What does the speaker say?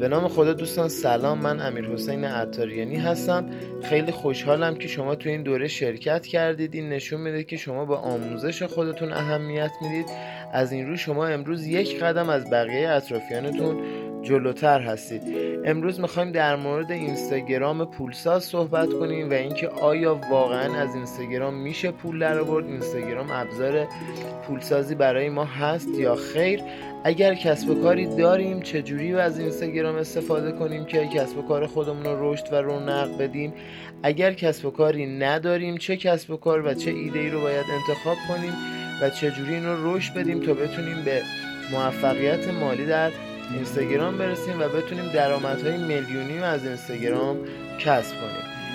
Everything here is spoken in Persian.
به نام خدا دوستان سلام. من امیر حسین عطاریانی هستم. خیلی خوشحالم که شما تو این دوره شرکت کردید. این نشون میده که شما به آموزش خودتون اهمیت می‌دید. از این رو شما امروز یک قدم از بقیه اطرافیانتون جلوتر هستید. امروز می‌خوایم در مورد اینستاگرام پولساز صحبت کنیم و اینکه آیا واقعا از اینستاگرام میشه پول در آورد اینستاگرام ابزار پولسازی برای ما هست یا خیر. اگر کسب و کاری داریم چجوری از اینستاگرام استفاده کنیم که کسب و کار خودمون رو رشد و رونق بدیم؟ اگر کسب و کاری نداریم چه کسب و کار و چه ایده ای رو باید انتخاب کنیم و چجوری این رو رشد بدیم تا بتونیم به موفقیت مالی در اینستاگرام برسیم و بتونیم درآمدهای میلیونی از اینستاگرام کسب کنیم.